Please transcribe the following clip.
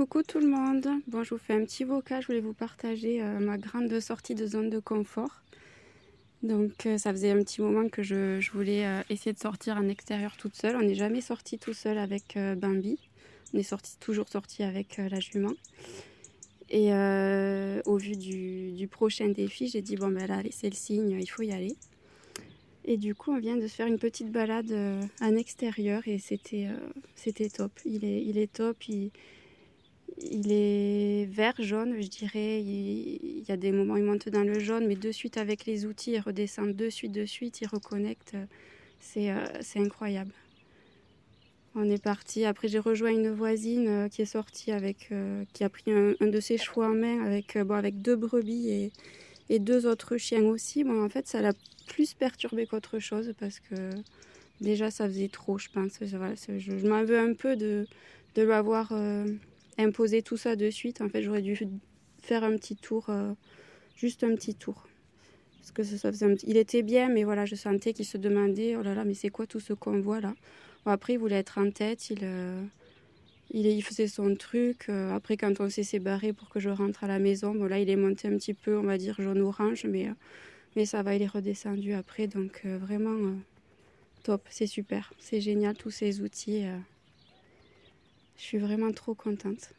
Coucou tout le monde. Bon, je vous fais un petit vocal. Je voulais vous partager euh, ma grande sortie de zone de confort. Donc, euh, ça faisait un petit moment que je, voulais euh, essayer de sortir en extérieur toute seule. On n'est jamais sorti tout seul avec Bambi. On est sorti, toujours sorti avec la jument. Et au vu du, prochain défi, j'ai dit bon ben là, c'est le signe, il faut y aller. Et du coup, on vient de se faire une petite balade en extérieur et c'était top. Il est, il est top. Il est vert, jaune, je dirais. Il, y a des moments où il monte dans le jaune, mais de suite avec les outils, il redescend de suite, de suite, il reconnecte. C'est euh, incroyable. On est parti. Après, j'ai rejoint une voisine euh, qui est sortie avec, euh, qui a pris un, de ses chevaux en main avec, bon, avec deux brebis et, et, deux autres chiens aussi. Bon, en fait, ça l'a plus perturbé qu'autre chose parce que déjà, ça faisait trop, je pense. je, je m'en veux un peu de, de l'avoir imposer tout ça de suite. En fait, j'aurais dû faire un petit tour, euh, juste un petit tour. Parce que ça, faisait Il était bien, mais voilà, je sentais qu'il se demandait oh là là, mais c'est quoi tout ce qu'on voit là? Après, il voulait être en tête, il, euh, il, faisait son truc. Euh, après, quand on s'est séparés pour que je rentre à la maison, bon là, il est monté un petit peu, on va dire jaune-orange, mais, mais ça va, il est redescendu après. Donc, vraiment top, c'est super, c'est génial, tous ces outils. Je suis vraiment trop contente.